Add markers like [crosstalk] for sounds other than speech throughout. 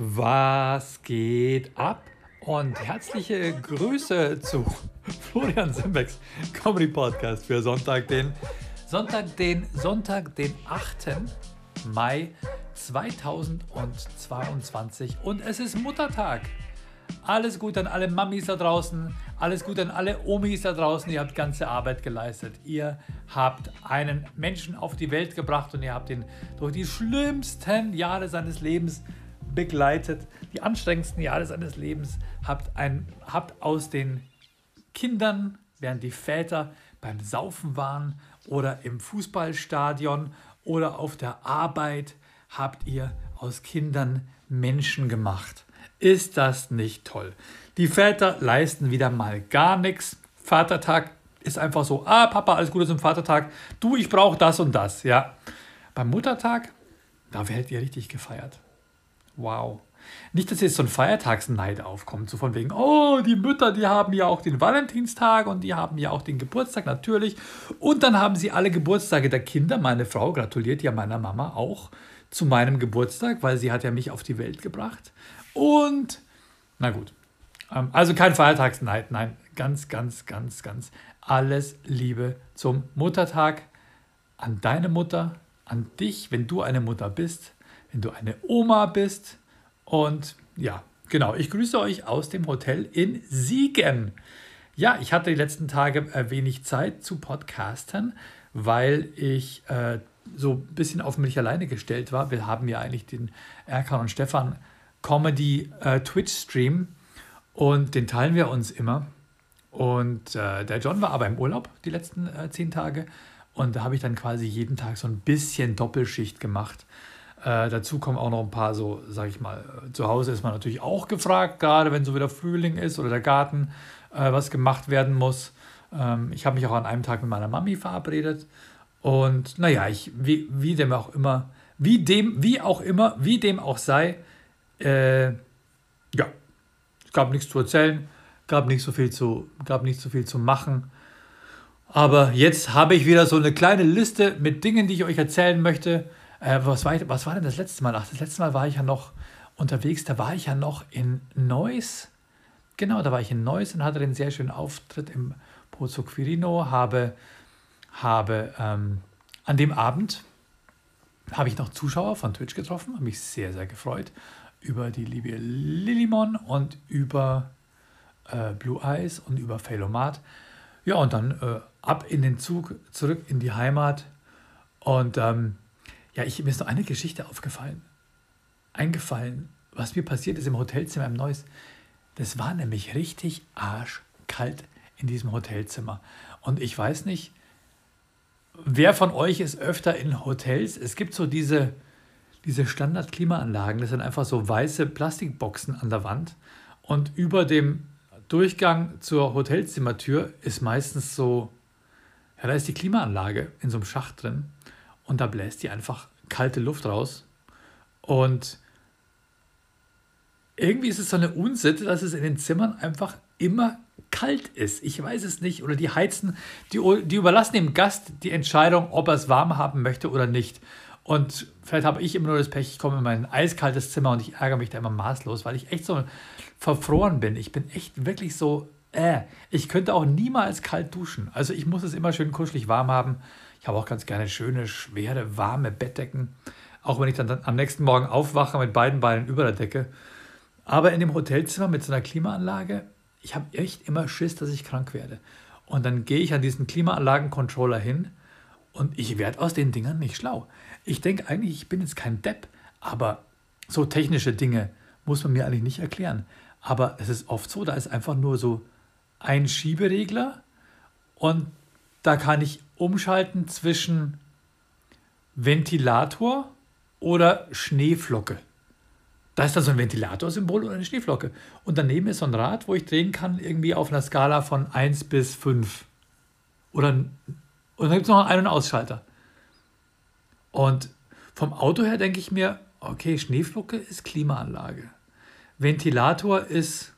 Was geht ab? Und herzliche Grüße zu Florian Simbecks Comedy Podcast für Sonntag, den Sonntag, den Sonntag, den 8. Mai 2022 und es ist Muttertag. Alles Gute an alle Mamis da draußen, alles Gute an alle Omis da draußen. Ihr habt ganze Arbeit geleistet. Ihr habt einen Menschen auf die Welt gebracht und ihr habt ihn durch die schlimmsten Jahre seines Lebens begleitet. Die anstrengendsten Jahre seines Lebens. Habt, ein, habt aus den Kindern, während die Väter beim Saufen waren oder im Fußballstadion oder auf der Arbeit, habt ihr aus Kindern Menschen gemacht. Ist das nicht toll? Die Väter leisten wieder mal gar nichts. Vatertag ist einfach so, ah, Papa, alles Gute zum Vatertag. Du, ich brauche das und das, ja. Beim Muttertag, da werdet ihr richtig gefeiert. Wow. Nicht, dass jetzt so ein Feiertagsneid aufkommt, so von wegen, oh, die Mütter, die haben ja auch den Valentinstag und die haben ja auch den Geburtstag, natürlich. Und dann haben sie alle Geburtstage der Kinder. Meine Frau gratuliert ja meiner Mama auch zu meinem Geburtstag, weil sie hat ja mich auf die Welt gebracht. Und, na gut, ähm, also kein Feiertagsneid, nein, ganz, ganz, ganz, ganz alles Liebe zum Muttertag an deine Mutter, an dich, wenn du eine Mutter bist, wenn du eine Oma bist. Und ja, genau, ich grüße euch aus dem Hotel in Siegen. Ja, ich hatte die letzten Tage äh, wenig Zeit zu podcasten, weil ich äh, so ein bisschen auf mich alleine gestellt war. Wir haben ja eigentlich den Erkan und Stefan Comedy äh, Twitch-Stream und den teilen wir uns immer. Und äh, der John war aber im Urlaub die letzten äh, zehn Tage und da habe ich dann quasi jeden Tag so ein bisschen Doppelschicht gemacht. Äh, dazu kommen auch noch ein paar so, sag ich mal, äh, zu Hause ist man natürlich auch gefragt, gerade wenn so wieder Frühling ist oder der Garten, äh, was gemacht werden muss. Ähm, ich habe mich auch an einem Tag mit meiner Mami verabredet und naja, ich, wie, wie dem auch immer, wie dem, wie auch immer, wie dem auch sei, äh, ja, es gab nichts zu erzählen, gab nicht so viel zu, gab nicht so viel zu machen. Aber jetzt habe ich wieder so eine kleine Liste mit Dingen, die ich euch erzählen möchte. Äh, was, war ich, was war denn das letzte Mal? Ach, das letzte Mal war ich ja noch unterwegs, da war ich ja noch in Neuss. Genau, da war ich in Neuss und hatte einen sehr schönen Auftritt im Pozzo Quirino, habe, habe ähm, an dem Abend habe ich noch Zuschauer von Twitch getroffen, habe mich sehr, sehr gefreut über die liebe Lilimon und über äh, Blue Eyes und über Failomat. Ja, und dann äh, ab in den Zug, zurück in die Heimat. Und ähm, ja, ich, mir ist noch eine Geschichte aufgefallen, eingefallen, was mir passiert ist im Hotelzimmer im Neuss. Das war nämlich richtig arschkalt in diesem Hotelzimmer. Und ich weiß nicht, wer von euch ist öfter in Hotels? Es gibt so diese, diese Standard-Klimaanlagen, das sind einfach so weiße Plastikboxen an der Wand. Und über dem Durchgang zur Hotelzimmertür ist meistens so, ja, da ist die Klimaanlage in so einem Schacht drin. Und da bläst die einfach kalte Luft raus. Und irgendwie ist es so eine Unsitte, dass es in den Zimmern einfach immer kalt ist. Ich weiß es nicht. Oder die heizen, die, die überlassen dem Gast die Entscheidung, ob er es warm haben möchte oder nicht. Und vielleicht habe ich immer nur das Pech, ich komme in mein eiskaltes Zimmer und ich ärgere mich da immer maßlos, weil ich echt so verfroren bin. Ich bin echt wirklich so, äh, ich könnte auch niemals kalt duschen. Also ich muss es immer schön kuschelig warm haben. Ich habe auch ganz gerne schöne, schwere, warme Bettdecken. Auch wenn ich dann am nächsten Morgen aufwache mit beiden Beinen über der Decke. Aber in dem Hotelzimmer mit so einer Klimaanlage, ich habe echt immer Schiss, dass ich krank werde. Und dann gehe ich an diesen Klimaanlagencontroller hin und ich werde aus den Dingern nicht schlau. Ich denke eigentlich, ich bin jetzt kein Depp, aber so technische Dinge muss man mir eigentlich nicht erklären. Aber es ist oft so, da ist einfach nur so ein Schieberegler und da kann ich umschalten zwischen Ventilator oder Schneeflocke. Da ist dann so ein Ventilatorsymbol oder eine Schneeflocke. Und daneben ist so ein Rad, wo ich drehen kann, irgendwie auf einer Skala von 1 bis 5. Oder, und dann gibt es noch einen Ein- und Ausschalter. Und vom Auto her denke ich mir, okay, Schneeflocke ist Klimaanlage. Ventilator ist,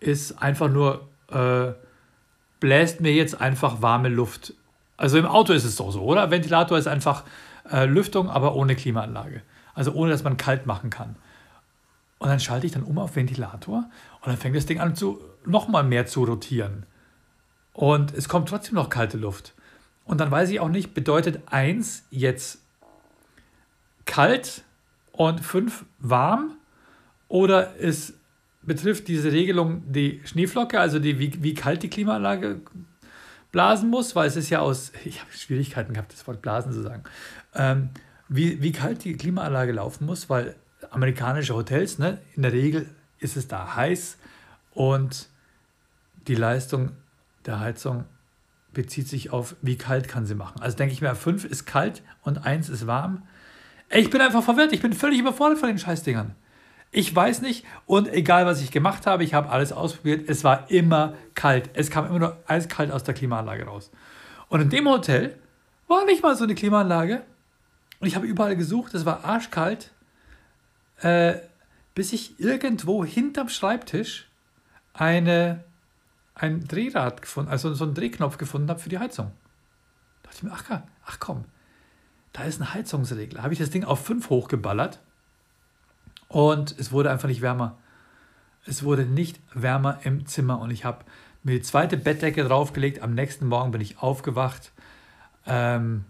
ist einfach nur, äh, bläst mir jetzt einfach warme Luft. Also im Auto ist es doch so, oder? Ventilator ist einfach äh, Lüftung, aber ohne Klimaanlage. Also ohne, dass man kalt machen kann. Und dann schalte ich dann um auf Ventilator und dann fängt das Ding an zu nochmal mehr zu rotieren. Und es kommt trotzdem noch kalte Luft. Und dann weiß ich auch nicht, bedeutet 1 jetzt kalt und 5 warm? Oder es betrifft diese Regelung die Schneeflocke, also die, wie, wie kalt die Klimaanlage blasen muss, weil es ist ja aus, ich habe Schwierigkeiten gehabt, das Wort blasen zu sagen, ähm, wie, wie kalt die Klimaanlage laufen muss, weil amerikanische Hotels, ne, in der Regel ist es da heiß und die Leistung der Heizung bezieht sich auf, wie kalt kann sie machen. Also denke ich mir, 5 ist kalt und 1 ist warm. Ich bin einfach verwirrt, ich bin völlig überfordert von den Scheißdingern. Ich weiß nicht und egal was ich gemacht habe, ich habe alles ausprobiert, es war immer kalt. Es kam immer nur eiskalt aus der Klimaanlage raus. Und in dem Hotel war nicht mal so eine Klimaanlage und ich habe überall gesucht, es war arschkalt, äh, bis ich irgendwo hinterm Schreibtisch eine ein Drehrad gefunden, also so einen Drehknopf gefunden habe für die Heizung. Da dachte ich mir, ach, ach komm, da ist ein Heizungsregler. Habe ich das Ding auf 5 hochgeballert und es wurde einfach nicht wärmer. Es wurde nicht wärmer im Zimmer und ich habe mir die zweite Bettdecke draufgelegt. Am nächsten Morgen bin ich aufgewacht ähm,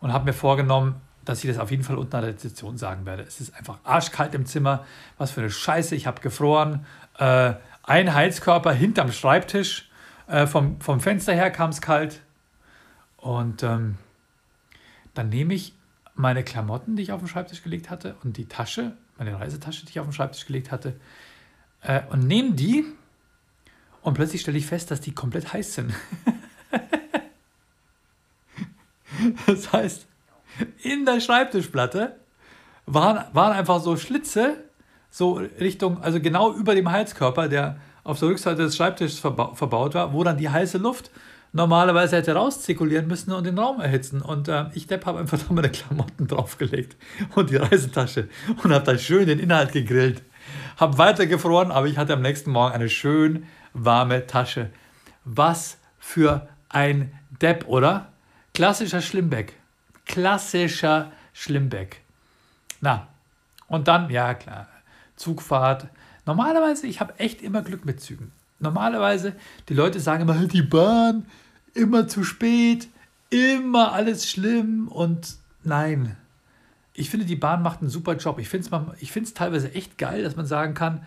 und habe mir vorgenommen, dass ich das auf jeden Fall unten an der Rezeption sagen werde. Es ist einfach arschkalt im Zimmer. Was für eine Scheiße. Ich habe gefroren. Äh, ein Heizkörper hinterm Schreibtisch. Äh, vom, vom Fenster her kam es kalt. Und ähm, dann nehme ich meine Klamotten, die ich auf den Schreibtisch gelegt hatte, und die Tasche, meine Reisetasche, die ich auf den Schreibtisch gelegt hatte, äh, und nehme die. Und plötzlich stelle ich fest, dass die komplett heiß sind. [laughs] das heißt, in der Schreibtischplatte waren, waren einfach so Schlitze so Richtung, also genau über dem Heizkörper, der auf der Rückseite des Schreibtisches verba verbaut war, wo dann die heiße Luft normalerweise hätte rauszirkulieren müssen und den Raum erhitzen. Und äh, ich Depp habe einfach da meine Klamotten draufgelegt und die Reisetasche und habe dann schön den Inhalt gegrillt. Habe weiter gefroren, aber ich hatte am nächsten Morgen eine schön warme Tasche. Was für ein Depp, oder? Klassischer Schlimbeck. Klassischer Schlimbeck. Na, und dann, ja klar, Zugfahrt. Normalerweise, ich habe echt immer Glück mit Zügen. Normalerweise, die Leute sagen immer, die Bahn, immer zu spät, immer alles schlimm und nein. Ich finde, die Bahn macht einen super Job. Ich finde es teilweise echt geil, dass man sagen kann,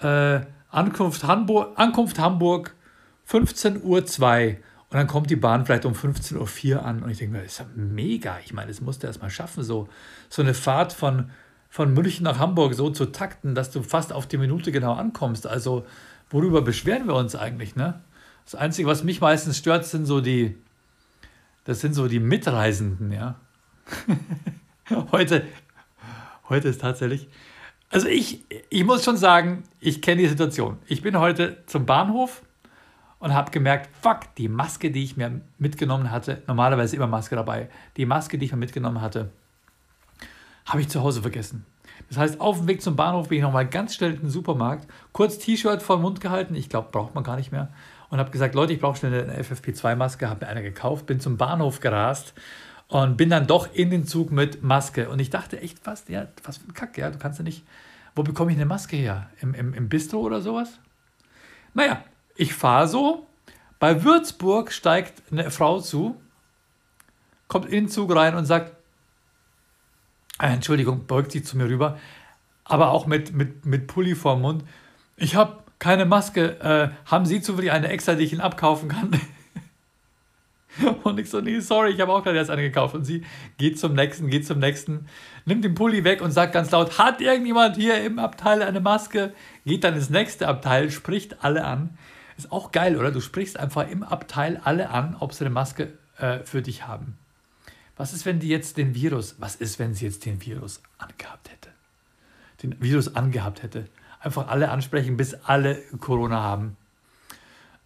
äh, Ankunft, Hamburg, Ankunft Hamburg 15.02 Uhr und dann kommt die Bahn vielleicht um 15.04 Uhr an und ich denke mir, das ist ja mega. Ich meine, das musst du erst mal schaffen, so, so eine Fahrt von von München nach Hamburg so zu takten, dass du fast auf die Minute genau ankommst. Also worüber beschweren wir uns eigentlich? Ne? Das Einzige, was mich meistens stört, sind so die, das sind so die Mitreisenden, ja. [laughs] heute, heute ist tatsächlich, also ich, ich muss schon sagen, ich kenne die Situation. Ich bin heute zum Bahnhof und habe gemerkt, fuck, die Maske, die ich mir mitgenommen hatte, normalerweise immer Maske dabei, die Maske, die ich mir mitgenommen hatte, habe ich zu Hause vergessen. Das heißt, auf dem Weg zum Bahnhof bin ich nochmal ganz schnell in den Supermarkt, kurz T-Shirt vor den Mund gehalten, ich glaube, braucht man gar nicht mehr, und habe gesagt, Leute, ich brauche schnell eine FFP2-Maske, habe mir eine gekauft, bin zum Bahnhof gerast und bin dann doch in den Zug mit Maske. Und ich dachte echt fast, ja, was für ein Kack, ja, du kannst ja nicht, wo bekomme ich eine Maske her? Im, im, im Bistro oder sowas? Naja, ich fahre so, bei Würzburg steigt eine Frau zu, kommt in den Zug rein und sagt, Entschuldigung, beugt sich zu mir rüber, aber auch mit, mit, mit Pulli vorm Mund. Ich habe keine Maske. Äh, haben Sie zufällig eine extra, die ich Ihnen abkaufen kann? [laughs] Und ich so, nee, sorry, ich habe auch gerade erst eine gekauft. Und sie geht zum nächsten, geht zum nächsten, nimmt den Pulli weg und sagt ganz laut, hat irgendjemand hier im Abteil eine Maske? Geht dann ins nächste Abteil, spricht alle an. Ist auch geil, oder? Du sprichst einfach im Abteil alle an, ob sie eine Maske äh, für dich haben. Was ist, wenn die jetzt den Virus, was ist, wenn sie jetzt den Virus angehabt hätte? Den Virus angehabt hätte. Einfach alle ansprechen, bis alle Corona haben.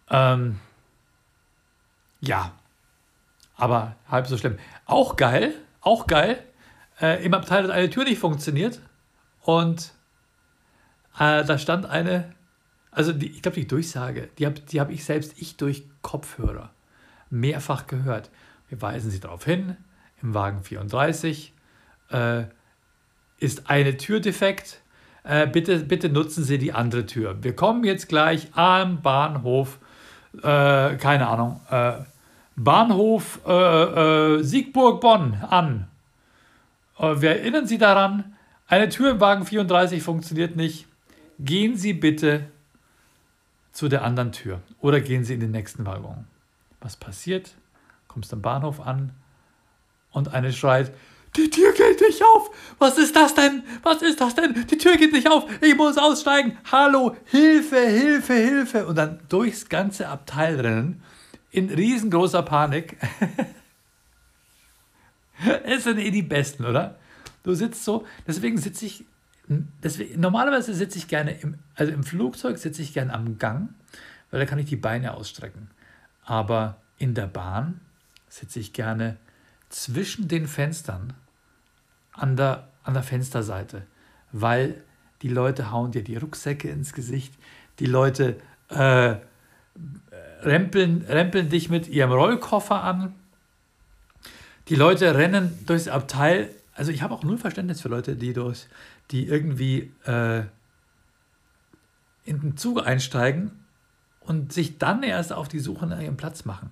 Ähm, ja, aber halb so schlimm. Auch geil, auch geil. Äh, Im Abteil hat eine Tür nicht funktioniert und äh, da stand eine, also die, ich glaube, die Durchsage, die habe die hab ich selbst, ich durch Kopfhörer mehrfach gehört. Wir weisen Sie darauf hin, im Wagen 34 äh, ist eine Tür defekt. äh, bitte, bitte nutzen Sie die andere Tür. Wir kommen jetzt gleich am Bahnhof, äh, keine Ahnung, äh, Bahnhof äh, äh, Siegburg-Bonn an. Wir erinnern Sie daran, eine Tür im Wagen 34 funktioniert nicht. Gehen Sie bitte zu der anderen Tür oder gehen Sie in den nächsten Waggon. Was passiert? Kommst am Bahnhof an und eine schreit, die Tür geht nicht auf. Was ist das denn? Was ist das denn? Die Tür geht nicht auf. Ich muss aussteigen. Hallo, Hilfe, Hilfe, Hilfe. Und dann durchs ganze Abteil rennen, in riesengroßer Panik. [laughs] es sind eh die Besten, oder? Du sitzt so, deswegen sitze ich, deswegen, normalerweise sitze ich gerne im, also im Flugzeug sitze ich gerne am Gang, weil da kann ich die Beine ausstrecken. Aber in der Bahn sitze ich gerne zwischen den Fenstern an der, an der Fensterseite, weil die Leute hauen dir die Rucksäcke ins Gesicht, die Leute äh, rempeln, rempeln dich mit ihrem Rollkoffer an, die Leute rennen durchs Abteil. Also ich habe auch null Verständnis für Leute, die, durch, die irgendwie äh, in den Zug einsteigen und sich dann erst auf die Suche nach ihrem Platz machen.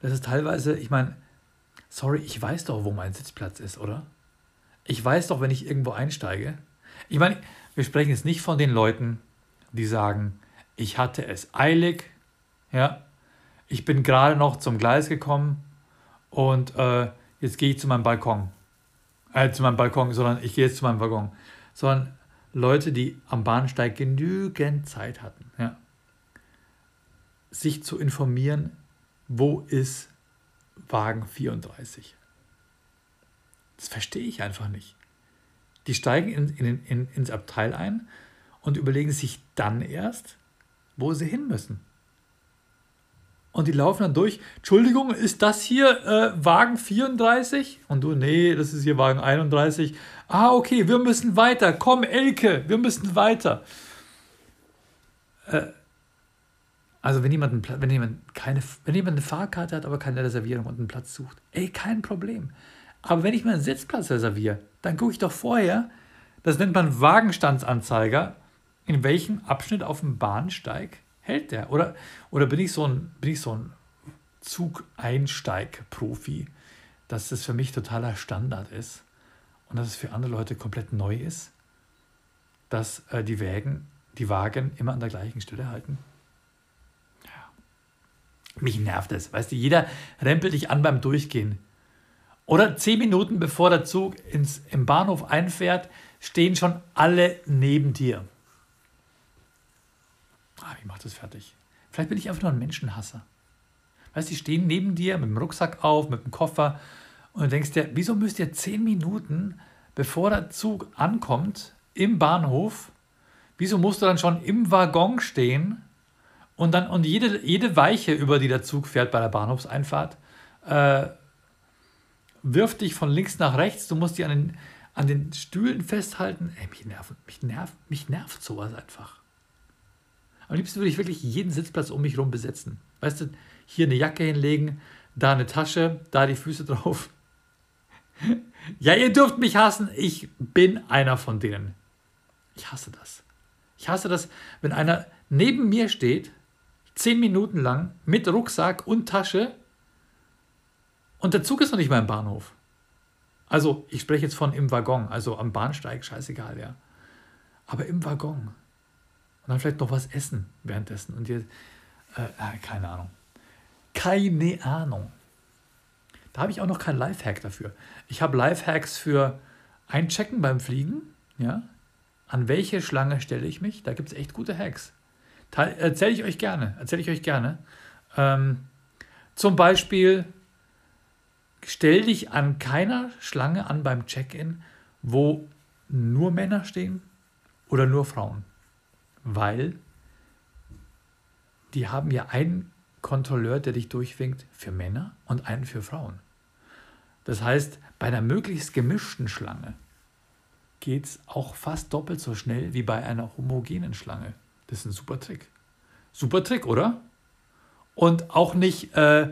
Das ist teilweise, ich meine, sorry, ich weiß doch, wo mein Sitzplatz ist, oder? Ich weiß doch, wenn ich irgendwo einsteige. Ich meine, wir sprechen jetzt nicht von den Leuten, die sagen, ich hatte es eilig, ja, ich bin gerade noch zum Gleis gekommen und äh, jetzt gehe ich zu meinem Balkon. Äh, zu meinem Balkon, sondern ich gehe jetzt zu meinem Waggon. Sondern Leute, die am Bahnsteig genügend Zeit hatten, ja, sich zu informieren, wo ist Wagen 34. Das verstehe ich einfach nicht. Die steigen in, in, in, ins Abteil ein und überlegen sich dann erst, wo sie hin müssen. Und die laufen dann durch. Entschuldigung, ist das hier äh, Wagen 34? Und du, nee, das ist hier Wagen 31. Ah, okay, wir müssen weiter. Komm, Elke, wir müssen weiter. Äh, also wenn jemand, wenn, jemand keine, wenn jemand eine Fahrkarte hat, aber keine Reservierung und einen Platz sucht, ey, kein Problem. Aber wenn ich mir einen Sitzplatz reserviere, dann gucke ich doch vorher, das nennt man Wagenstandsanzeiger, in welchem Abschnitt auf dem Bahnsteig hält der? Oder, oder bin ich so ein, so ein Zugeinsteig-Profi, dass das für mich totaler Standard ist und dass es für andere Leute komplett neu ist, dass äh, die Wägen, die Wagen immer an der gleichen Stelle halten? Mich nervt es. Weißt du, jeder rempelt dich an beim Durchgehen. Oder zehn Minuten bevor der Zug ins, im Bahnhof einfährt, stehen schon alle neben dir. Ah, wie macht das fertig? Vielleicht bin ich einfach nur ein Menschenhasser. Weißt du, die stehen neben dir mit dem Rucksack auf, mit dem Koffer und du denkst dir, wieso müsst ihr zehn Minuten, bevor der Zug ankommt, im Bahnhof, wieso musst du dann schon im Waggon stehen und dann und jede, jede Weiche, über die der Zug fährt bei der Bahnhofseinfahrt, äh, wirft dich von links nach rechts. Du musst dich an den, an den Stühlen festhalten. Ey, mich nervt, mich nervt, mich nervt sowas einfach. Am liebsten würde ich wirklich jeden Sitzplatz um mich herum besetzen. Weißt du, hier eine Jacke hinlegen, da eine Tasche, da die Füße drauf. [laughs] ja, ihr dürft mich hassen. Ich bin einer von denen. Ich hasse das. Ich hasse das, wenn einer neben mir steht, zehn Minuten lang, mit Rucksack und Tasche und der Zug ist noch nicht mal im Bahnhof. Also, ich spreche jetzt von im Waggon, also am Bahnsteig, scheißegal, ja. Aber im Waggon. Und dann vielleicht noch was essen währenddessen. Und jetzt, äh, äh, keine Ahnung. Keine Ahnung. Da habe ich auch noch keinen Lifehack dafür. Ich habe Lifehacks für Einchecken beim Fliegen. Ja? An welche Schlange stelle ich mich? Da gibt es echt gute Hacks. Erzähle ich euch gerne. Erzähle ich euch gerne. Ähm, zum Beispiel stell dich an keiner Schlange an beim Check-in, wo nur Männer stehen oder nur Frauen. Weil die haben ja einen Kontrolleur, der dich durchwinkt für Männer und einen für Frauen. Das heißt, bei einer möglichst gemischten Schlange geht es auch fast doppelt so schnell wie bei einer homogenen Schlange. Das ist ein super Trick. Super Trick, oder? Und auch nicht, äh,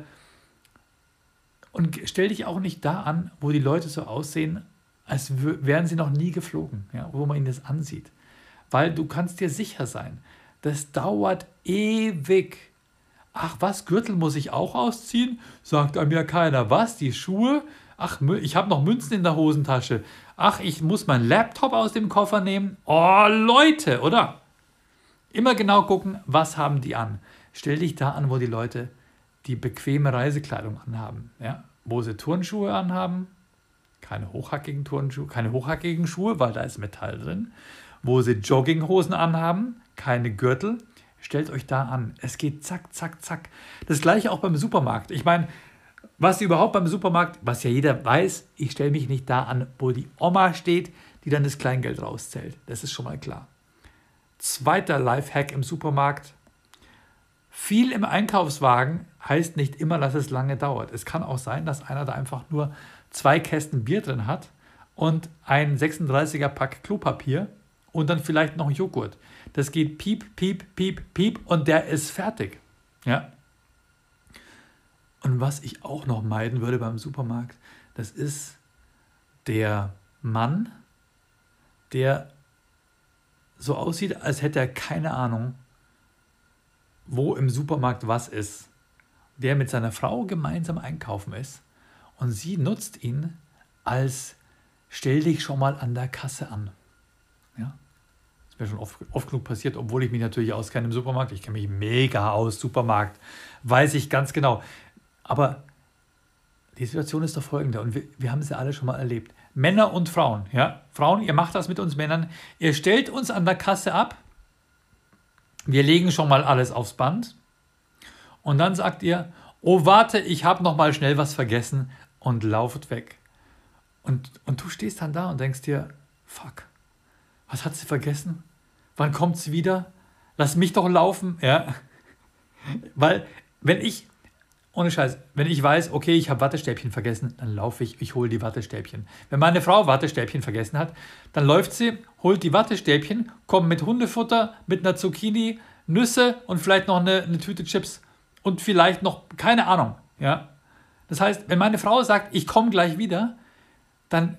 und stell dich auch nicht da an, wo die Leute so aussehen, als wären sie noch nie geflogen, ja, wo man ihnen das ansieht. weil du kannst dir sicher sein, das dauert ewig. Ach was, Gürtel muss ich auch ausziehen? Sagt einem ja keiner. Was, die Schuhe? Ach, ich habe noch Münzen in der Hosentasche. Ach, ich muss meinen Laptop aus dem Koffer nehmen. Oh, Leute, oder? Immer genau gucken, was haben die an. Stell dich da an, wo die Leute die bequeme Reisekleidung anhaben. Ja? Wo sie Turnschuhe anhaben, keine hochhackigen Turnschuhe, keine hochhackigen Schuhe, weil da ist Metall drin. Wo sie Jogginghosen anhaben, keine Gürtel. Stellt euch da an. Es geht zack, zack, zack. Das gleiche auch beim Supermarkt. Ich meine, was überhaupt beim Supermarkt, was ja jeder weiß, ich stelle mich nicht da an, wo die Oma steht, die dann das Kleingeld rauszählt. Das ist schon mal klar. Zweiter Lifehack im Supermarkt. Viel im Einkaufswagen heißt nicht immer, dass es lange dauert. Es kann auch sein, dass einer da einfach nur zwei Kästen Bier drin hat und ein 36er Pack Klopapier und dann vielleicht noch Joghurt. Das geht piep, piep, piep, piep und der ist fertig. Ja. Und was ich auch noch meiden würde beim Supermarkt, das ist der Mann, der so aussieht, als hätte er keine Ahnung, wo im Supermarkt was ist. Der mit seiner Frau gemeinsam einkaufen ist und sie nutzt ihn als stell dich schon mal an der Kasse an. Ja? Das mir schon oft, oft genug passiert, obwohl ich mich natürlich auskenne im Supermarkt. Ich kenne mich mega aus, Supermarkt. Weiß ich ganz genau. Aber die Situation ist doch folgende und wir, wir haben sie alle schon mal erlebt. Männer und Frauen, ja. Frauen, ihr macht das mit uns Männern. Ihr stellt uns an der Kasse ab. Wir legen schon mal alles aufs Band. Und dann sagt ihr, oh warte, ich habe noch mal schnell was vergessen und lauft weg. Und, und du stehst dann da und denkst dir, fuck, was hat sie vergessen? Wann kommt sie wieder? Lass mich doch laufen, ja. Weil, wenn ich, ohne Scheiß, wenn ich weiß, okay, ich habe Wattestäbchen vergessen, dann laufe ich, ich hole die Wattestäbchen. Wenn meine Frau Wattestäbchen vergessen hat, dann läuft sie, holt die Wattestäbchen, kommt mit Hundefutter, mit einer Zucchini, Nüsse und vielleicht noch eine, eine Tüte Chips und vielleicht noch, keine Ahnung, ja. Das heißt, wenn meine Frau sagt, ich komme gleich wieder, dann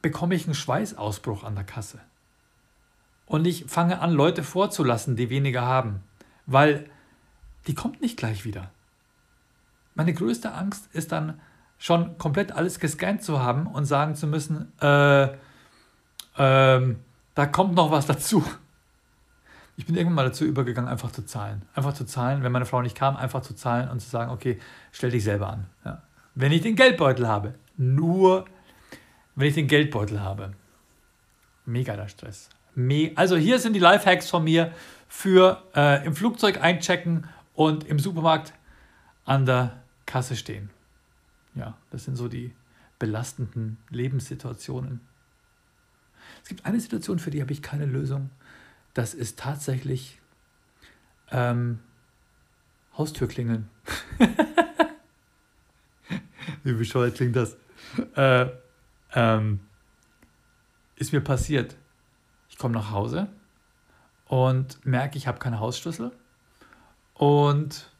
bekomme ich einen Schweißausbruch an der Kasse. Und ich fange an, Leute vorzulassen, die weniger haben, weil die kommt nicht gleich wieder. Meine größte Angst ist dann schon komplett alles gescannt zu haben und sagen zu müssen, äh, ähm, da kommt noch was dazu. Ich bin irgendwann mal dazu übergegangen, einfach zu zahlen. Einfach zu zahlen, wenn meine Frau nicht kam, einfach zu zahlen und zu sagen, okay, stell dich selber an. Ja. Wenn ich den Geldbeutel habe, nur wenn ich den Geldbeutel habe. Mega der Stress. Me also hier sind die Lifehacks von mir für äh, im Flugzeug einchecken und im Supermarkt an der Kasse stehen. Ja, das sind so die belastenden Lebenssituationen. Es gibt eine Situation, für die habe ich keine Lösung das ist tatsächlich ähm, Haustürklingeln. [laughs] Wie bescheuert klingt das? Äh, ähm, ist mir passiert. Ich komme nach Hause und merke, ich habe keine Hausschlüssel. Und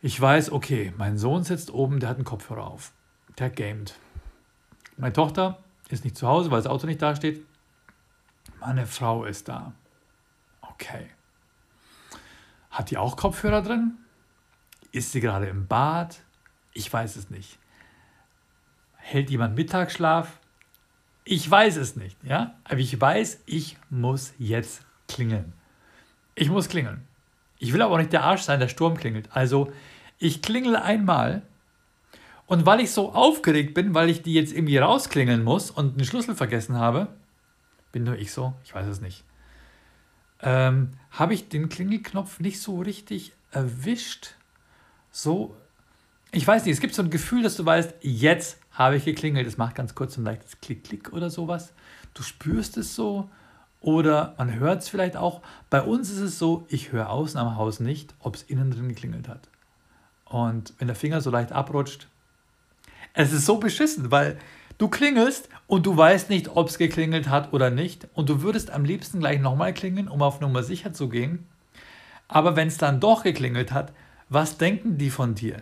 ich weiß, okay, mein Sohn sitzt oben, der hat einen Kopfhörer auf. Der gamet. Meine Tochter ist nicht zu Hause, weil das Auto nicht dasteht. Meine Frau ist da. Okay. Hat die auch Kopfhörer drin? Ist sie gerade im Bad? Ich weiß es nicht. Hält jemand Mittagsschlaf? Ich weiß es nicht, ja? Aber ich weiß, ich muss jetzt klingeln. Ich muss klingeln. Ich will aber auch nicht der Arsch sein, der Sturm klingelt. Also, ich klingel einmal und weil ich so aufgeregt bin, weil ich die jetzt irgendwie rausklingeln muss und einen Schlüssel vergessen habe, bin nur ich so? Ich weiß es nicht. Ähm, Habe ich den Klingelknopf nicht so richtig erwischt? So, ich weiß nicht, es gibt so ein Gefühl, dass du weißt, jetzt habe ich geklingelt. Es macht ganz kurz ein leichtes Klick-Klick oder sowas. Du spürst es so oder man hört es vielleicht auch. Bei uns ist es so, ich höre außen am Haus nicht, ob es innen drin geklingelt hat. Und wenn der Finger so leicht abrutscht, es ist so beschissen, weil Du klingelst und du weißt nicht, ob es geklingelt hat oder nicht. Und du würdest am liebsten gleich nochmal klingeln, um auf Nummer sicher zu gehen. Aber wenn es dann doch geklingelt hat, was denken die von dir?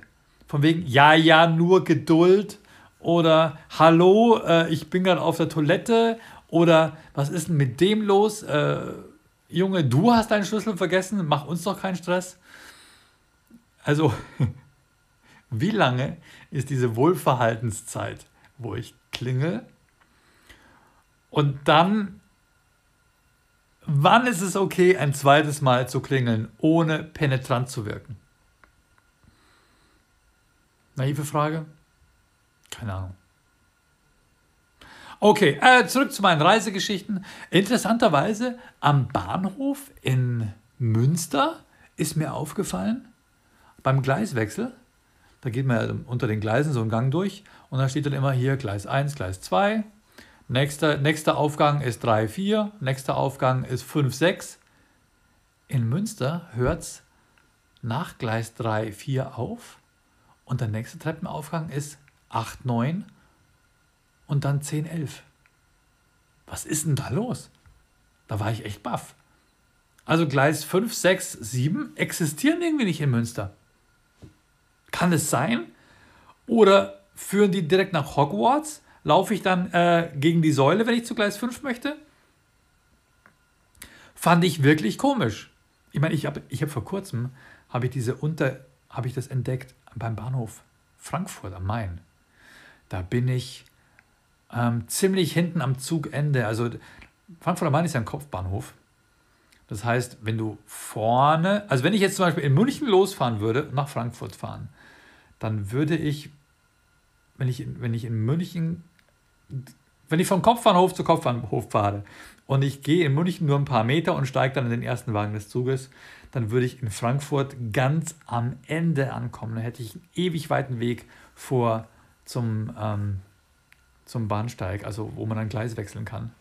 Von wegen, ja, ja, nur Geduld oder hallo, äh, ich bin gerade auf der Toilette Oder was ist denn mit dem los? Äh, Junge, du hast deinen Schlüssel vergessen, mach uns doch keinen Stress. Also, [laughs] wie lange ist diese Wohlverhaltenszeit, wo ich klingel und dann, wann ist es okay, ein zweites Mal zu klingeln, ohne penetrant zu wirken? Naive Frage? Keine Ahnung. Okay, äh, zurück zu meinen Reisegeschichten. Interessanterweise am Bahnhof in Münster ist mir aufgefallen, beim Gleiswechsel, da geht man ja unter den Gleisen so einen Gang durch und da steht dann immer hier Gleis 1, Gleis 2. Nächster, nächster Aufgang ist 3, 4. Nächster Aufgang ist 5, 6. In Münster hört es nach Gleis 3, 4 auf und der nächste Treppenaufgang ist 8, 9 und dann 10, 11. Was ist denn da los? Da war ich echt baff. Also Gleis 5, 6, 7 existieren irgendwie nicht in Münster. Kann es sein? Oder führen die direkt nach Hogwarts? Laufe ich dann äh, gegen die Säule, wenn ich zu Gleis 5 möchte? Fand ich wirklich komisch. Ich meine, ich habe ich hab vor kurzem habe ich diese Unter habe ich das entdeckt beim Bahnhof Frankfurt am Main. Da bin ich ähm, ziemlich hinten am Zugende. Also Frankfurt am Main ist ja ein Kopfbahnhof. Das heißt, wenn du vorne, also wenn ich jetzt zum Beispiel in München losfahren würde, nach Frankfurt fahren, dann würde ich, wenn ich, wenn ich in München, wenn ich vom Kopfbahnhof zu Kopfbahnhof fahre und ich gehe in München nur ein paar Meter und steige dann in den ersten Wagen des Zuges, dann würde ich in Frankfurt ganz am Ende ankommen. Dann hätte ich einen ewig weiten Weg vor zum, ähm, zum Bahnsteig, also wo man dann Gleis wechseln kann,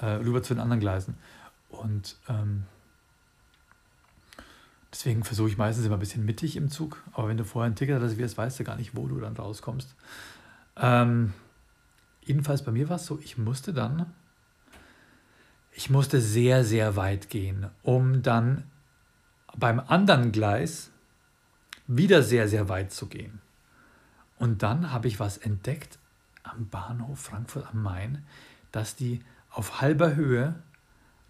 äh, rüber zu den anderen Gleisen. Und ähm, deswegen versuche ich meistens immer ein bisschen mittig im Zug. Aber wenn du vorher ein Ticket reservierst, weißt du gar nicht, wo du dann rauskommst. Ähm, jedenfalls bei mir war es so, ich musste dann, ich musste sehr, sehr weit gehen, um dann beim anderen Gleis wieder sehr, sehr weit zu gehen. Und dann habe ich was entdeckt am Bahnhof Frankfurt am Main, dass die auf halber Höhe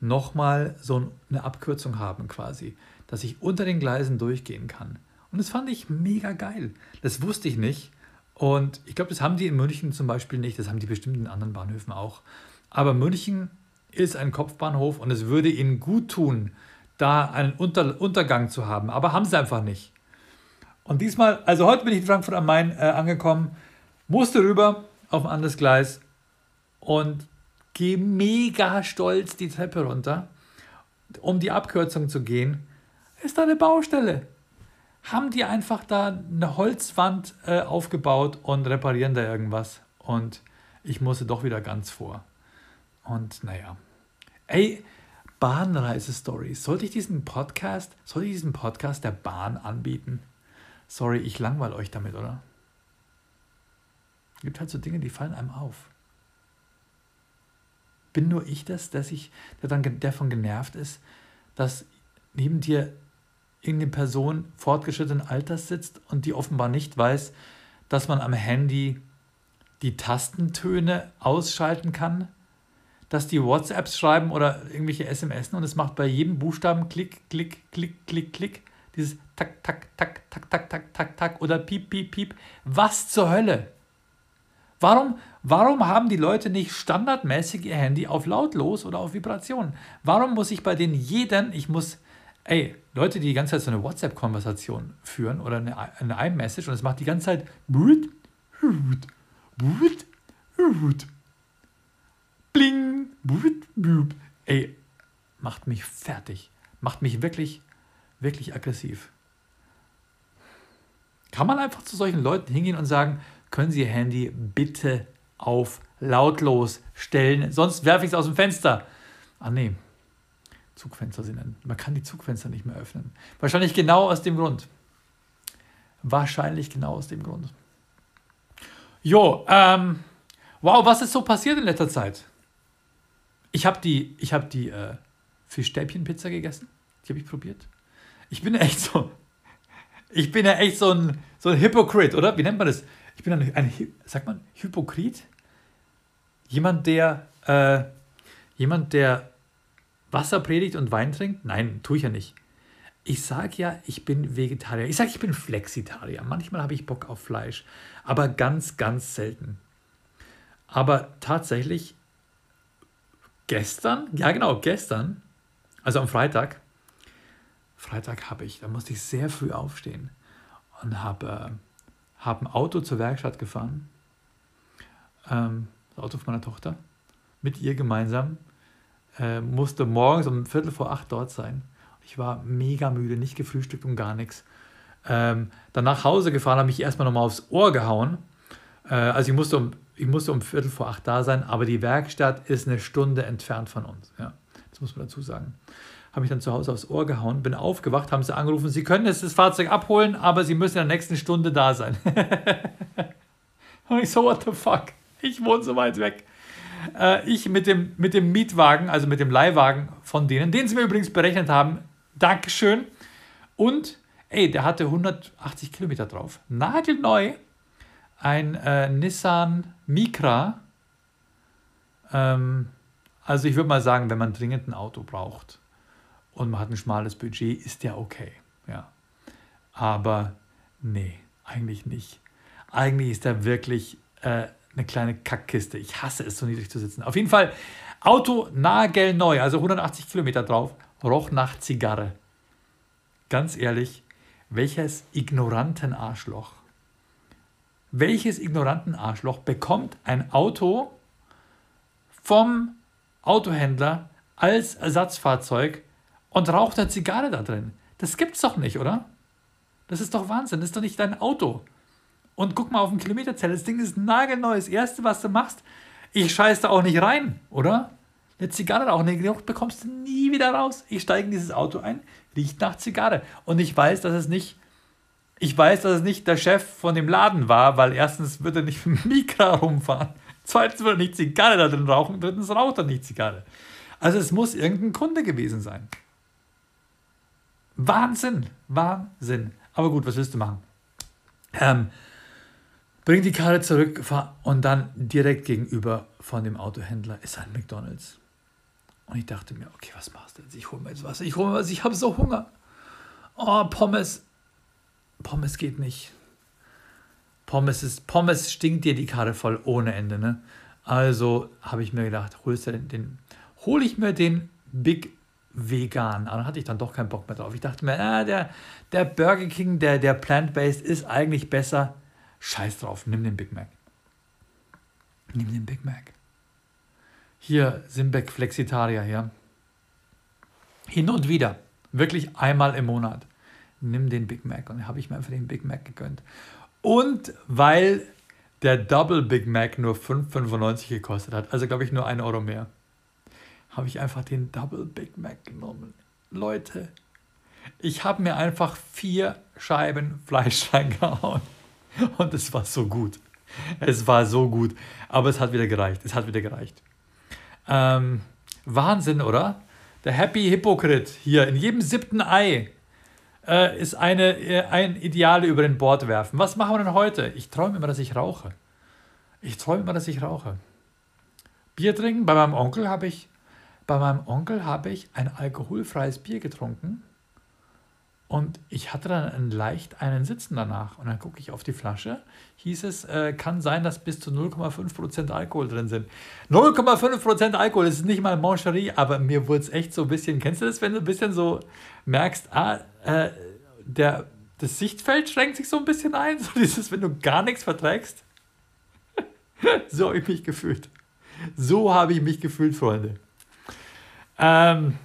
nochmal so eine Abkürzung haben quasi, dass ich unter den Gleisen durchgehen kann. Und das fand ich mega geil. Das wusste ich nicht. Und ich glaube, das haben die in München zum Beispiel nicht. Das haben die bestimmt in anderen Bahnhöfen auch. Aber München ist ein Kopfbahnhof und es würde ihnen gut tun, da einen Unter Untergang zu haben. Aber haben sie einfach nicht. Und diesmal, also heute bin ich in Frankfurt am Main äh, angekommen, musste rüber auf ein anderes Gleis und gehe mega stolz die Treppe runter, um die Abkürzung zu gehen. Ist da eine Baustelle? Haben die einfach da eine Holzwand äh, aufgebaut und reparieren da irgendwas? Und ich musste doch wieder ganz vor. Und naja. Ey, Bahnreise-Stories. Sollte ich diesen Podcast, sollte ich diesen Podcast der Bahn anbieten? Sorry, ich langweile euch damit, oder? Es gibt halt so Dinge, die fallen einem auf. Bin nur ich das, dass ich, der dann davon genervt ist, dass neben dir irgendeine Person fortgeschrittenen Alters sitzt und die offenbar nicht weiß, dass man am Handy die Tastentöne ausschalten kann, dass die WhatsApps schreiben oder irgendwelche SMS und es macht bei jedem Buchstaben Klick, Klick, Klick, Klick, Klick, dieses Tak, Tak, Tak, Tak, Tak, Tak, Tak, Tak oder Piep, Piep, Piep. Was zur Hölle? Warum, warum haben die Leute nicht standardmäßig ihr Handy auf lautlos oder auf Vibration? Warum muss ich bei denen jeden, ich muss, ey, Leute, die die ganze Zeit so eine WhatsApp-Konversation führen oder eine, eine iMessage und es macht die ganze Zeit bling, ey, macht mich fertig, macht mich wirklich, wirklich aggressiv. Kann man einfach zu solchen Leuten hingehen und sagen, können Sie Ihr Handy bitte auf lautlos stellen, sonst werfe ich es aus dem Fenster. Ah nee, Zugfenster sind dann, man kann die Zugfenster nicht mehr öffnen. Wahrscheinlich genau aus dem Grund. Wahrscheinlich genau aus dem Grund. Jo, ähm, wow, was ist so passiert in letzter Zeit? Ich habe die, ich habe die äh, Fischstäbchenpizza gegessen. Die habe ich probiert. Ich bin echt so, ich bin ja echt so ein, so ein Hypocrite, oder? Wie nennt man das? Ich bin ein, ein sagt man, Hypokrit? Jemand, der, äh, Jemand, der Wasser predigt und Wein trinkt? Nein, tue ich ja nicht. Ich sage ja, ich bin Vegetarier. Ich sage, ich bin Flexitarier. Manchmal habe ich Bock auf Fleisch, aber ganz, ganz selten. Aber tatsächlich, gestern, ja genau, gestern, also am Freitag, Freitag habe ich, da musste ich sehr früh aufstehen und habe äh, hab ein Auto zur Werkstatt gefahren. Ähm, das Auto von meiner Tochter. Mit ihr gemeinsam. Äh, musste morgens um Viertel vor acht dort sein. Ich war mega müde, nicht gefrühstückt und gar nichts. Ähm, dann nach Hause gefahren, habe ich erstmal nochmal aufs Ohr gehauen. Äh, also ich musste, um, ich musste um Viertel vor acht da sein, aber die Werkstatt ist eine Stunde entfernt von uns. Ja, das muss man dazu sagen habe mich dann zu Hause aufs Ohr gehauen, bin aufgewacht, haben sie angerufen, sie können jetzt das Fahrzeug abholen, aber sie müssen in der nächsten Stunde da sein. [laughs] Und ich so, what the fuck? Ich wohne so weit weg. Äh, ich mit dem, mit dem Mietwagen, also mit dem Leihwagen von denen, den sie mir übrigens berechnet haben, Dankeschön. Und, ey, der hatte 180 Kilometer drauf. Nagelneu. Ein äh, Nissan Micra. Ähm, also ich würde mal sagen, wenn man dringend ein Auto braucht, und man hat ein schmales Budget, ist der okay. Ja. Aber nee, eigentlich nicht. Eigentlich ist der wirklich äh, eine kleine Kackkiste. Ich hasse es, so niedrig zu sitzen. Auf jeden Fall, Auto nagelneu, also 180 Kilometer drauf, roch nach Zigarre. Ganz ehrlich, welches ignoranten Arschloch, welches ignoranten Arschloch bekommt ein Auto vom Autohändler als Ersatzfahrzeug und raucht eine Zigarre da drin. Das gibt's doch nicht, oder? Das ist doch Wahnsinn. Das ist doch nicht dein Auto. Und guck mal auf den Kilometerzähler. Das Ding ist nagelneu. Das Erste, was du machst, ich scheiß da auch nicht rein, oder? Eine Zigarre rauchen, den Geruch bekommst du nie wieder raus. Ich steige in dieses Auto ein, riecht nach Zigarre. Und ich weiß, dass es nicht, ich weiß, dass es nicht der Chef von dem Laden war, weil erstens wird er nicht mit dem Mikra rumfahren. Zweitens wird er nicht Zigarre da drin rauchen. Drittens raucht er nicht Zigarre. Also es muss irgendein Kunde gewesen sein. Wahnsinn, Wahnsinn. Aber gut, was willst du machen? Ähm, bring die Karte zurück und dann direkt gegenüber von dem Autohändler ist ein McDonalds. Und ich dachte mir, okay, was machst du jetzt? Ich hole mir jetzt Wasser, ich hole mir was, ich habe so Hunger. Oh, Pommes. Pommes geht nicht. Pommes, ist, Pommes stinkt dir die Karte voll ohne Ende. Ne? Also habe ich mir gedacht, holst den, den hole ich mir den Big vegan. Aber dann hatte ich dann doch keinen Bock mehr drauf. Ich dachte mir, ah, der, der Burger King, der, der plant-based ist eigentlich besser. Scheiß drauf, nimm den Big Mac. Nimm den Big Mac. Hier, Simbeck Flexitarier hier. Hin und wieder, wirklich einmal im Monat, nimm den Big Mac. Und habe ich mir einfach den Big Mac gegönnt. Und weil der Double Big Mac nur 5,95 gekostet hat, also glaube ich nur 1 Euro mehr habe ich einfach den Double Big Mac genommen. Leute, ich habe mir einfach vier Scheiben Fleisch [laughs] reingehauen. Und es war so gut. Es war so gut. Aber es hat wieder gereicht. Es hat wieder gereicht. Ähm, Wahnsinn, oder? Der Happy Hypocrite hier in jedem siebten Ei äh, ist eine, äh, ein Ideale über den Bord werfen. Was machen wir denn heute? Ich träume immer, dass ich rauche. Ich träume immer, dass ich rauche. Bier trinken. Bei meinem Onkel habe ich bei meinem Onkel habe ich ein alkoholfreies Bier getrunken und ich hatte dann einen leicht einen Sitzen danach. Und dann gucke ich auf die Flasche, hieß es, äh, kann sein, dass bis zu 0,5% Alkohol drin sind. 0,5% Alkohol, das ist nicht mal Mancherie, aber mir wurde es echt so ein bisschen, kennst du das, wenn du ein bisschen so merkst, ah, äh, der, das Sichtfeld schränkt sich so ein bisschen ein, [laughs] so dieses, wenn du gar nichts verträgst. [laughs] so habe ich mich gefühlt. So habe ich mich gefühlt, Freunde. Ähm,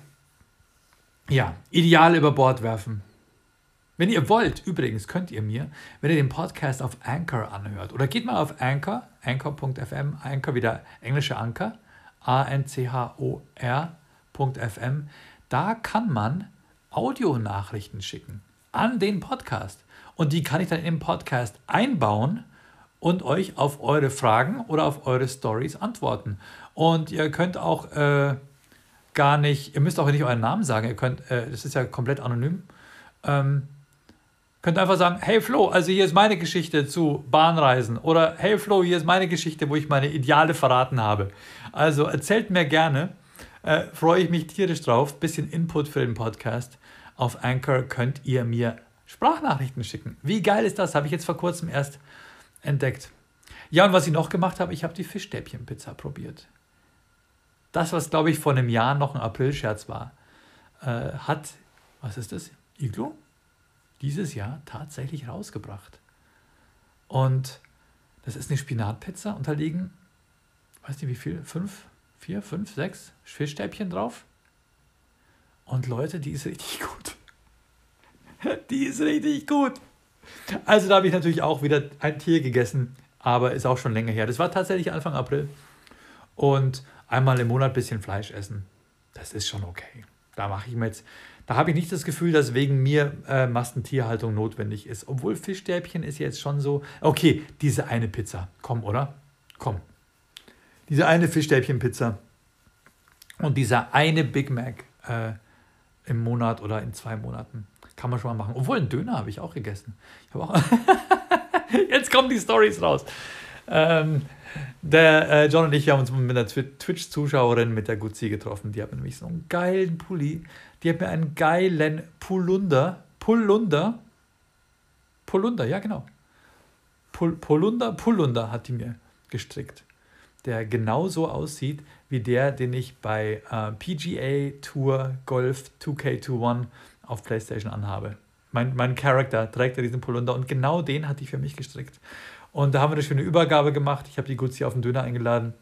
ja, ideal über Bord werfen. Wenn ihr wollt, übrigens könnt ihr mir, wenn ihr den Podcast auf Anchor anhört, oder geht mal auf Anchor, anchor.fm, Anchor wieder englische Anchor, A-N-C-H-O-R.fm, da kann man Audionachrichten schicken an den Podcast. Und die kann ich dann im Podcast einbauen und euch auf eure Fragen oder auf eure Stories antworten. Und ihr könnt auch äh, gar nicht, ihr müsst auch nicht euren Namen sagen, ihr könnt, äh, das ist ja komplett anonym. Ähm, könnt einfach sagen, hey Flo, also hier ist meine Geschichte zu Bahnreisen oder hey Flo, hier ist meine Geschichte, wo ich meine Ideale verraten habe. Also erzählt mir gerne, äh, freue ich mich tierisch drauf. Bisschen Input für den Podcast. Auf Anchor könnt ihr mir Sprachnachrichten schicken. Wie geil ist das? Habe ich jetzt vor kurzem erst entdeckt. Ja, und was ich noch gemacht habe, ich habe die Fischstäbchenpizza probiert. Das, was glaube ich vor einem Jahr noch ein Aprilscherz war, äh, hat, was ist das? Iglo? Dieses Jahr tatsächlich rausgebracht. Und das ist eine Spinatpizza und da liegen, weiß nicht wie viel, fünf, vier, fünf, sechs Fischstäbchen drauf. Und Leute, die ist richtig gut. [laughs] Die ist richtig gut. Also da habe ich natürlich auch wieder ein Tier gegessen, aber ist auch schon länger her. Das war tatsächlich Anfang April. Und einmal im Monat ein bisschen Fleisch essen, das ist schon okay. Da mache ich mir jetzt, da habe ich nicht das Gefühl, dass wegen mir äh, Massentierhaltung notwendig ist. Obwohl Fischstäbchen ist jetzt schon so, okay, diese eine Pizza, komm, oder? Komm. Diese eine Fischstäbchenpizza und dieser eine Big Mac äh, im Monat oder in zwei Monaten. Kann man schon mal machen. Obwohl, einen Döner habe ich auch gegessen. Ich auch [laughs] Jetzt kommen die Stories raus. Ähm, der äh, John und ich haben uns mit einer Twitch-Zuschauerin, mit der Guzzi getroffen. Die hat nämlich so einen geilen Pulli. Die hat mir einen geilen Polunder, Polunder, Polunder, ja genau. Pol, Polunder, Polunder hat die mir gestrickt. Der genauso aussieht wie der, den ich bei äh, PGA Tour Golf 2K21 auf PlayStation anhabe. Mein, mein Charakter trägt ja diesen Polunder und genau den hat die für mich gestrickt. Und da haben wir eine schöne Übergabe gemacht. Ich habe die Guzzi auf den Döner eingeladen.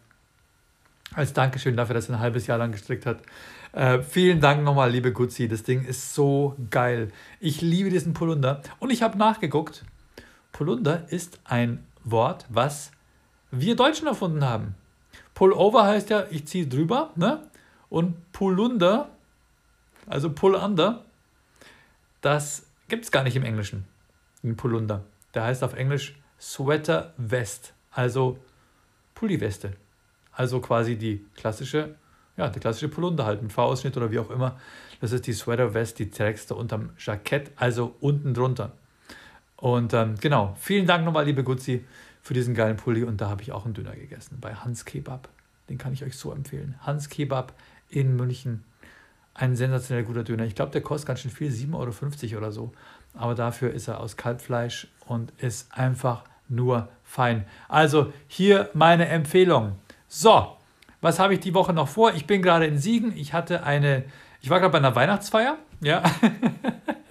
Als Dankeschön dafür, dass er ein halbes Jahr lang gestrickt hat. Äh, vielen Dank nochmal, liebe Guzzi. Das Ding ist so geil. Ich liebe diesen Polunder. Und ich habe nachgeguckt. Polunder ist ein Wort, was wir Deutschen erfunden haben. Pullover heißt ja, ich ziehe drüber. Ne? Und Polunder, also Pull under, das gibt es gar nicht im Englischen. Ein Polunder. Der heißt auf Englisch Sweater Vest, also Pulliweste. Also quasi die klassische, ja, der klassische Polunder halt, ein V-Ausschnitt oder wie auch immer. Das ist die Sweater Vest, die trägst du unterm Jackett, also unten drunter. Und ähm, genau, vielen Dank nochmal, liebe Gutzi, für diesen geilen Pulli. Und da habe ich auch einen Döner gegessen bei Hans Kebab. Den kann ich euch so empfehlen. Hans Kebab in München ein sensationell guter Döner. Ich glaube, der kostet ganz schön viel, 7,50 Euro oder so. Aber dafür ist er aus Kalbfleisch und ist einfach nur fein. Also hier meine Empfehlung. So, was habe ich die Woche noch vor? Ich bin gerade in Siegen. Ich hatte eine, ich war gerade bei einer Weihnachtsfeier. Ja.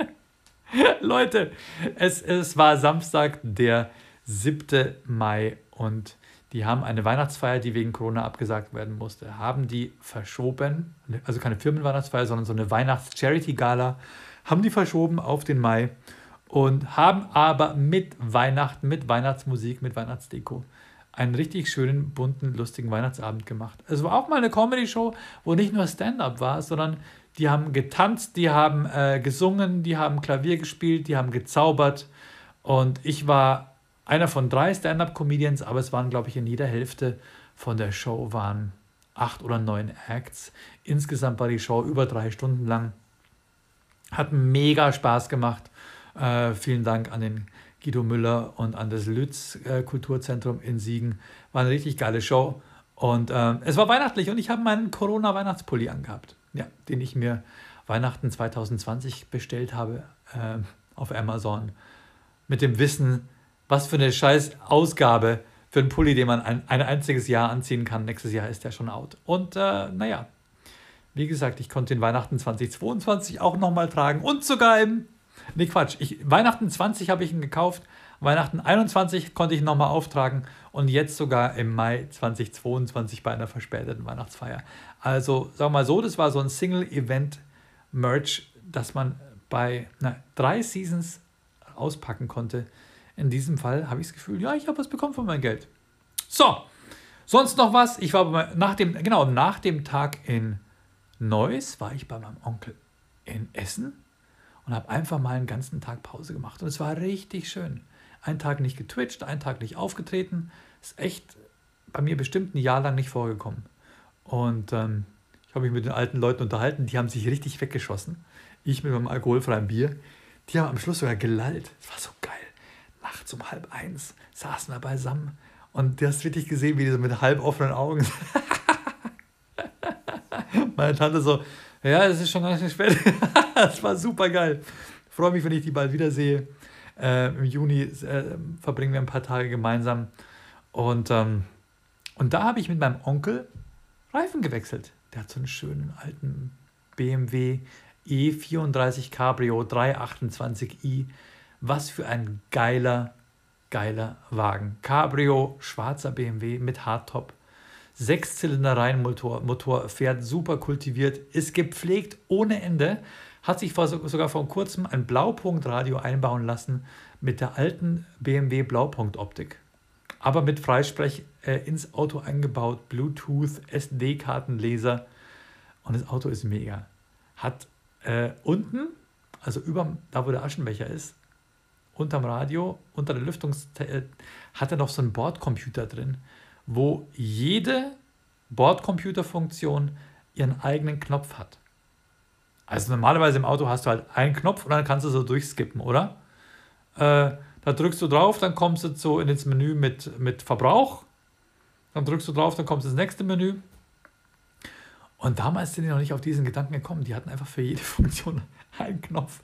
[laughs] Leute, es, es war Samstag, der 7. Mai und die haben eine Weihnachtsfeier, die wegen Corona abgesagt werden musste, haben die verschoben, also keine Firmenweihnachtsfeier, sondern so eine Weihnachts-Charity-Gala, haben die verschoben auf den Mai und haben aber mit Weihnachten, mit Weihnachtsmusik, mit Weihnachtsdeko einen richtig schönen, bunten, lustigen Weihnachtsabend gemacht. Es war auch mal eine Comedy-Show, wo nicht nur Stand-up war, sondern die haben getanzt, die haben äh, gesungen, die haben Klavier gespielt, die haben gezaubert und ich war einer von drei Stand-up-Comedians, aber es waren, glaube ich, in jeder Hälfte von der Show waren acht oder neun Acts. Insgesamt war die Show über drei Stunden lang. Hat mega Spaß gemacht. Äh, vielen Dank an den Guido Müller und an das Lütz äh, Kulturzentrum in Siegen. War eine richtig geile Show. Und äh, es war weihnachtlich und ich habe meinen Corona-Weihnachtspulli angehabt, ja, den ich mir Weihnachten 2020 bestellt habe äh, auf Amazon. Mit dem Wissen, was für eine scheiß Ausgabe für einen Pulli, den man ein, ein einziges Jahr anziehen kann. Nächstes Jahr ist der schon out. Und äh, naja, wie gesagt, ich konnte den Weihnachten 2022 auch nochmal tragen und sogar im. Nee, Quatsch. Ich, Weihnachten 20 habe ich ihn gekauft. Weihnachten 21 konnte ich nochmal auftragen und jetzt sogar im Mai 2022 bei einer verspäteten Weihnachtsfeier. Also, sagen wir mal so, das war so ein Single-Event-Merch, das man bei na, drei Seasons auspacken konnte. In diesem Fall habe ich das Gefühl, ja, ich habe was bekommen von meinem Geld. So, sonst noch was? Ich war nach dem, genau, nach dem Tag in Neuss war ich bei meinem Onkel in Essen und habe einfach mal einen ganzen Tag Pause gemacht. Und es war richtig schön. Ein Tag nicht getwitcht, ein Tag nicht aufgetreten. Ist echt bei mir bestimmt ein Jahr lang nicht vorgekommen. Und ähm, ich habe mich mit den alten Leuten unterhalten, die haben sich richtig weggeschossen. Ich mit meinem alkoholfreien Bier. Die haben am Schluss sogar gelallt. Das war so geil nachts um halb eins saßen wir beisammen und du hast wirklich gesehen, wie die so mit halb offenen Augen. [laughs] Meine Tante so, ja, es ist schon ganz schön spät. [laughs] das war super geil. Freue mich, wenn ich die bald wiedersehe. Äh, Im Juni äh, verbringen wir ein paar Tage gemeinsam. Und, ähm, und da habe ich mit meinem Onkel Reifen gewechselt. Der hat so einen schönen alten BMW E34 Cabrio 328i. Was für ein geiler, geiler Wagen. Cabrio, schwarzer BMW mit Hardtop. Sechszylinder-Reihenmotor, Motor fährt super kultiviert, ist gepflegt ohne Ende, hat sich sogar vor kurzem ein Blaupunktradio einbauen lassen mit der alten BMW Blaupunktoptik. Aber mit Freisprech äh, ins Auto eingebaut, Bluetooth, SD-Kartenleser und das Auto ist mega. Hat äh, unten, also über da wo der Aschenbecher ist, unterm Radio, unter der Lüftungs äh, hat er noch so einen Bordcomputer drin, wo jede Bordcomputerfunktion ihren eigenen Knopf hat. Also normalerweise im Auto hast du halt einen Knopf und dann kannst du so durchskippen, oder? Äh, da drückst du drauf, dann kommst du so ins Menü mit, mit Verbrauch. Dann drückst du drauf, dann kommst du ins nächste Menü. Und damals sind die noch nicht auf diesen Gedanken gekommen. Die hatten einfach für jede [laughs] Funktion einen Knopf.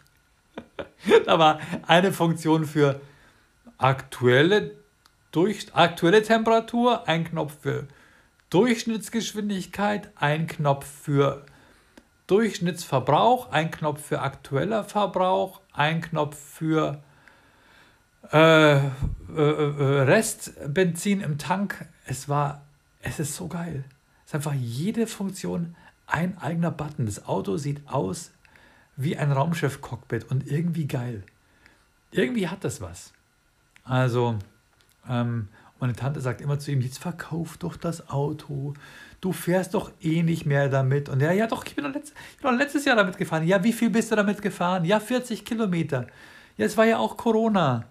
[laughs] da war eine Funktion für aktuelle, durch, aktuelle Temperatur, ein Knopf für Durchschnittsgeschwindigkeit, ein Knopf für Durchschnittsverbrauch, ein Knopf für aktueller Verbrauch, ein Knopf für äh, äh, äh, Restbenzin im Tank. Es war, es ist so geil. Es ist einfach jede Funktion ein eigener Button. Das Auto sieht aus wie ein Raumschiff-Cockpit und irgendwie geil. Irgendwie hat das was. Also, ähm, meine Tante sagt immer zu ihm, jetzt verkauf doch das Auto. Du fährst doch eh nicht mehr damit. Und er, ja doch, ich bin doch, letzt, ich bin doch letztes Jahr damit gefahren. Ja, wie viel bist du damit gefahren? Ja, 40 Kilometer. Ja, es war ja auch Corona.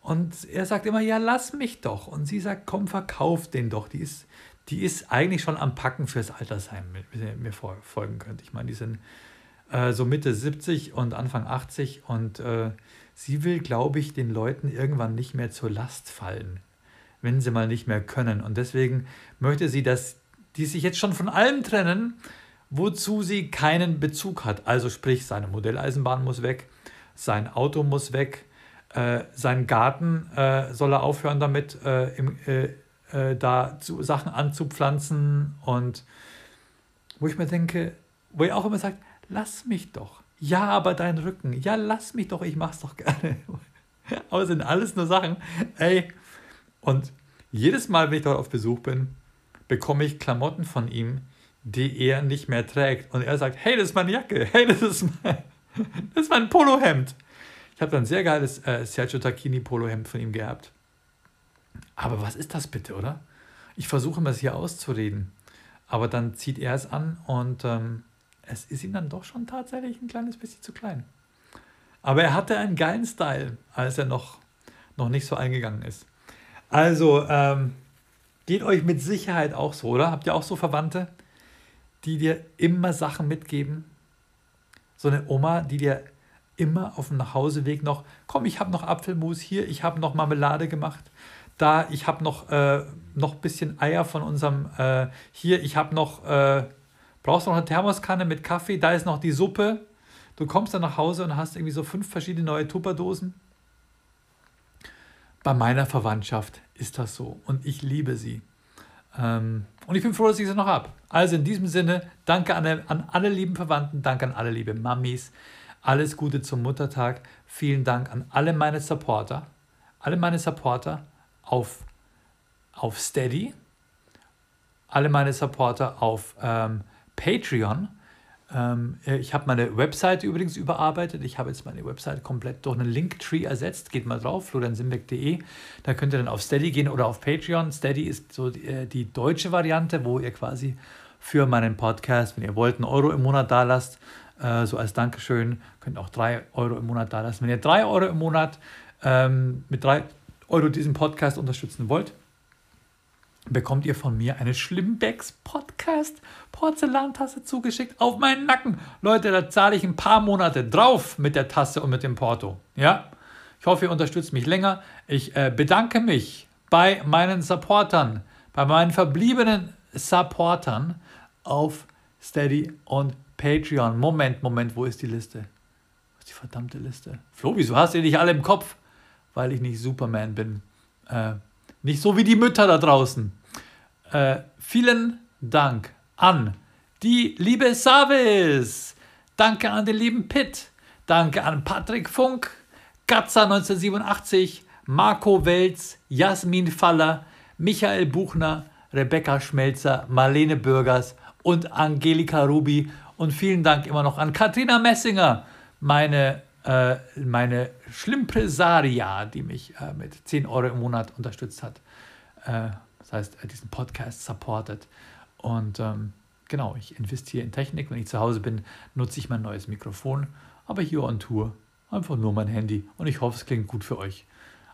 Und er sagt immer, ja, lass mich doch. Und sie sagt, komm, verkauf den doch. Die ist, die ist eigentlich schon am Packen fürs Altersheim, wenn ihr mir folgen könnt. Ich meine, die sind äh, so Mitte 70 und Anfang 80 und äh, sie will, glaube ich, den Leuten irgendwann nicht mehr zur Last fallen, wenn sie mal nicht mehr können. Und deswegen möchte sie, dass die sich jetzt schon von allem trennen, wozu sie keinen Bezug hat. Also sprich, seine Modelleisenbahn muss weg, sein Auto muss weg, äh, sein Garten äh, soll er aufhören damit, äh, im, äh, äh, da zu, Sachen anzupflanzen und wo ich mir denke, wo er auch immer sagt, lass mich doch. Ja, aber dein Rücken. Ja, lass mich doch, ich mach's doch gerne. [laughs] aber es sind alles nur Sachen. Ey, und jedes Mal, wenn ich dort auf Besuch bin, bekomme ich Klamotten von ihm, die er nicht mehr trägt. Und er sagt, hey, das ist meine Jacke. Hey, das ist mein, [laughs] das ist mein Polohemd. Ich habe dann ein sehr geiles äh, Sergio Tacchini Polohemd von ihm gehabt. Aber was ist das bitte, oder? Ich versuche mir das hier auszureden. Aber dann zieht er es an und ähm, es ist ihm dann doch schon tatsächlich ein kleines bisschen zu klein. Aber er hatte einen geilen Style, als er noch, noch nicht so eingegangen ist. Also, ähm, geht euch mit Sicherheit auch so, oder? Habt ihr auch so Verwandte, die dir immer Sachen mitgeben? So eine Oma, die dir immer auf dem Nachhauseweg noch, komm, ich habe noch Apfelmus hier, ich habe noch Marmelade gemacht, da, ich habe noch, äh, noch ein bisschen Eier von unserem, äh, hier, ich habe noch, äh, brauchst noch eine Thermoskanne mit Kaffee, da ist noch die Suppe. Du kommst dann nach Hause und hast irgendwie so fünf verschiedene neue Tupperdosen. Bei meiner Verwandtschaft ist das so und ich liebe sie. Ähm, und ich bin froh, dass ich sie noch habe. Also in diesem Sinne, danke an, an alle lieben Verwandten, danke an alle liebe Mamis. Alles Gute zum Muttertag. Vielen Dank an alle meine Supporter. Alle meine Supporter auf, auf Steady. Alle meine Supporter auf ähm, Patreon. Ähm, ich habe meine Webseite übrigens überarbeitet. Ich habe jetzt meine Webseite komplett durch einen Linktree ersetzt. Geht mal drauf, floriansimbeck.de. Da könnt ihr dann auf Steady gehen oder auf Patreon. Steady ist so die, äh, die deutsche Variante, wo ihr quasi für meinen Podcast, wenn ihr wollt, einen Euro im Monat da lasst. Äh, so als Dankeschön. Könnt auch drei Euro im Monat da lassen. Wenn ihr drei Euro im Monat ähm, mit drei Euro diesen Podcast unterstützen wollt, bekommt ihr von mir eine Schlimmbecks Podcast Porzellantasse zugeschickt auf meinen Nacken. Leute, da zahle ich ein paar Monate drauf mit der Tasse und mit dem Porto. Ja? Ich hoffe, ihr unterstützt mich länger. Ich äh, bedanke mich bei meinen Supportern, bei meinen verbliebenen Supportern auf Steady und Patreon. Moment, Moment, wo ist die Liste? Wo ist die verdammte Liste? Flo, wieso hast du die nicht alle im Kopf? Weil ich nicht Superman bin. Äh, nicht so wie die Mütter da draußen. Äh, vielen Dank an die liebe Savis. Danke an den lieben Pitt. Danke an Patrick Funk, Gatza 1987, Marco Welz, Jasmin Faller, Michael Buchner, Rebecca Schmelzer, Marlene Bürgers und Angelika Rubi. Und vielen Dank immer noch an Katrina Messinger, meine, äh, meine Schlimpresaria, die mich äh, mit 10 Euro im Monat unterstützt hat. Äh, das heißt, äh, diesen Podcast supportet. Und ähm, genau, ich investiere in Technik. Wenn ich zu Hause bin, nutze ich mein neues Mikrofon. Aber hier on Tour einfach nur mein Handy. Und ich hoffe, es klingt gut für euch.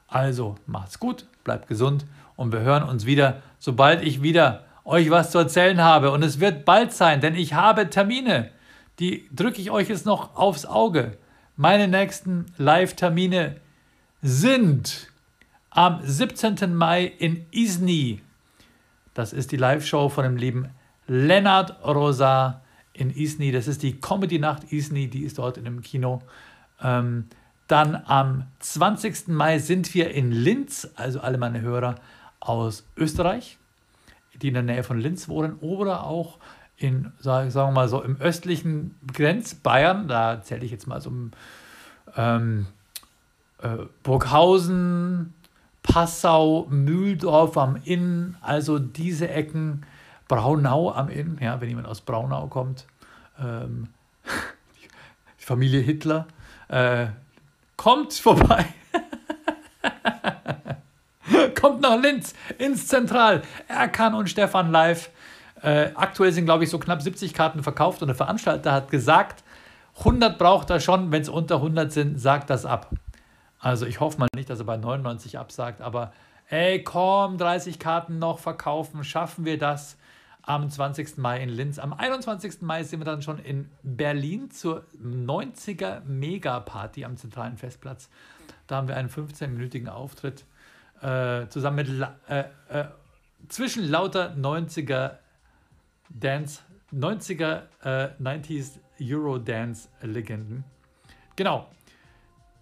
Also macht's gut, bleibt gesund und wir hören uns wieder, sobald ich wieder euch was zu erzählen habe. Und es wird bald sein, denn ich habe Termine. Die drücke ich euch jetzt noch aufs Auge. Meine nächsten Live-Termine sind am 17. Mai in Isny. Das ist die Live-Show von dem lieben Lennart Rosa in Isny. Das ist die Comedy-Nacht Isny, die ist dort in einem Kino. Ähm, dann am 20. Mai sind wir in Linz, also alle meine Hörer aus Österreich, die in der Nähe von Linz wohnen oder auch in, sagen wir mal so, im östlichen Grenzbayern, da zähle ich jetzt mal so ähm, äh, Burghausen, Passau, Mühldorf am Inn, also diese Ecken, Braunau am Inn, ja, wenn jemand aus Braunau kommt, ähm, [laughs] die Familie Hitler, äh, kommt vorbei. [laughs] kommt nach Linz ins Zentral. Erkan und Stefan live. Äh, aktuell sind, glaube ich, so knapp 70 Karten verkauft und der Veranstalter hat gesagt, 100 braucht er schon, wenn es unter 100 sind, sagt das ab. Also ich hoffe mal nicht, dass er bei 99 absagt, aber ey, komm, 30 Karten noch verkaufen, schaffen wir das am 20. Mai in Linz. Am 21. Mai sind wir dann schon in Berlin zur 90er Mega-Party am zentralen Festplatz. Da haben wir einen 15-minütigen Auftritt äh, zusammen mit äh, äh, zwischen lauter 90er Dance, 90er 90s äh, Euro Dance Legenden. Genau.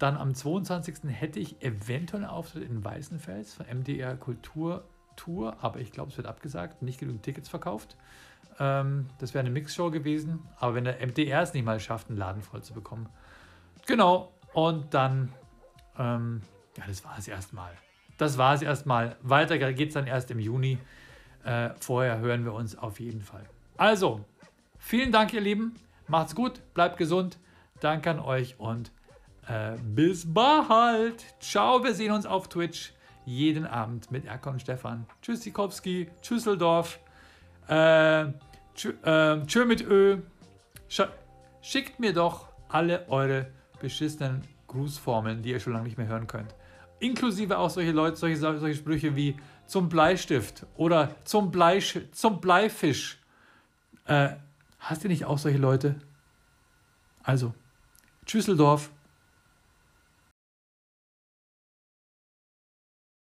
Dann am 22. hätte ich eventuell einen Auftritt in Weißenfels von MDR Kultur Tour, aber ich glaube, es wird abgesagt, nicht genügend Tickets verkauft. Ähm, das wäre eine Mixshow gewesen, aber wenn der MDR es nicht mal schafft, einen Laden voll zu bekommen. Genau, und dann, ähm, ja, das war es erstmal. Das war es erstmal. Weiter geht es dann erst im Juni. Äh, vorher hören wir uns auf jeden Fall. Also, vielen Dank, ihr Lieben. Macht's gut, bleibt gesund. Danke an euch und äh, bis bald. Ciao, wir sehen uns auf Twitch jeden Abend mit Erkon und Stefan. Tschüss, Sikowski. Tschüsseldorf. Äh, tschö, äh, tschö mit Ö. Sch schickt mir doch alle eure beschissenen Grußformeln, die ihr schon lange nicht mehr hören könnt. Inklusive auch solche Leute, solche, solche Sprüche wie zum Bleistift oder zum, Bleisch, zum Bleifisch. Äh, hast du nicht auch solche Leute? Also, Tschüsseldorf.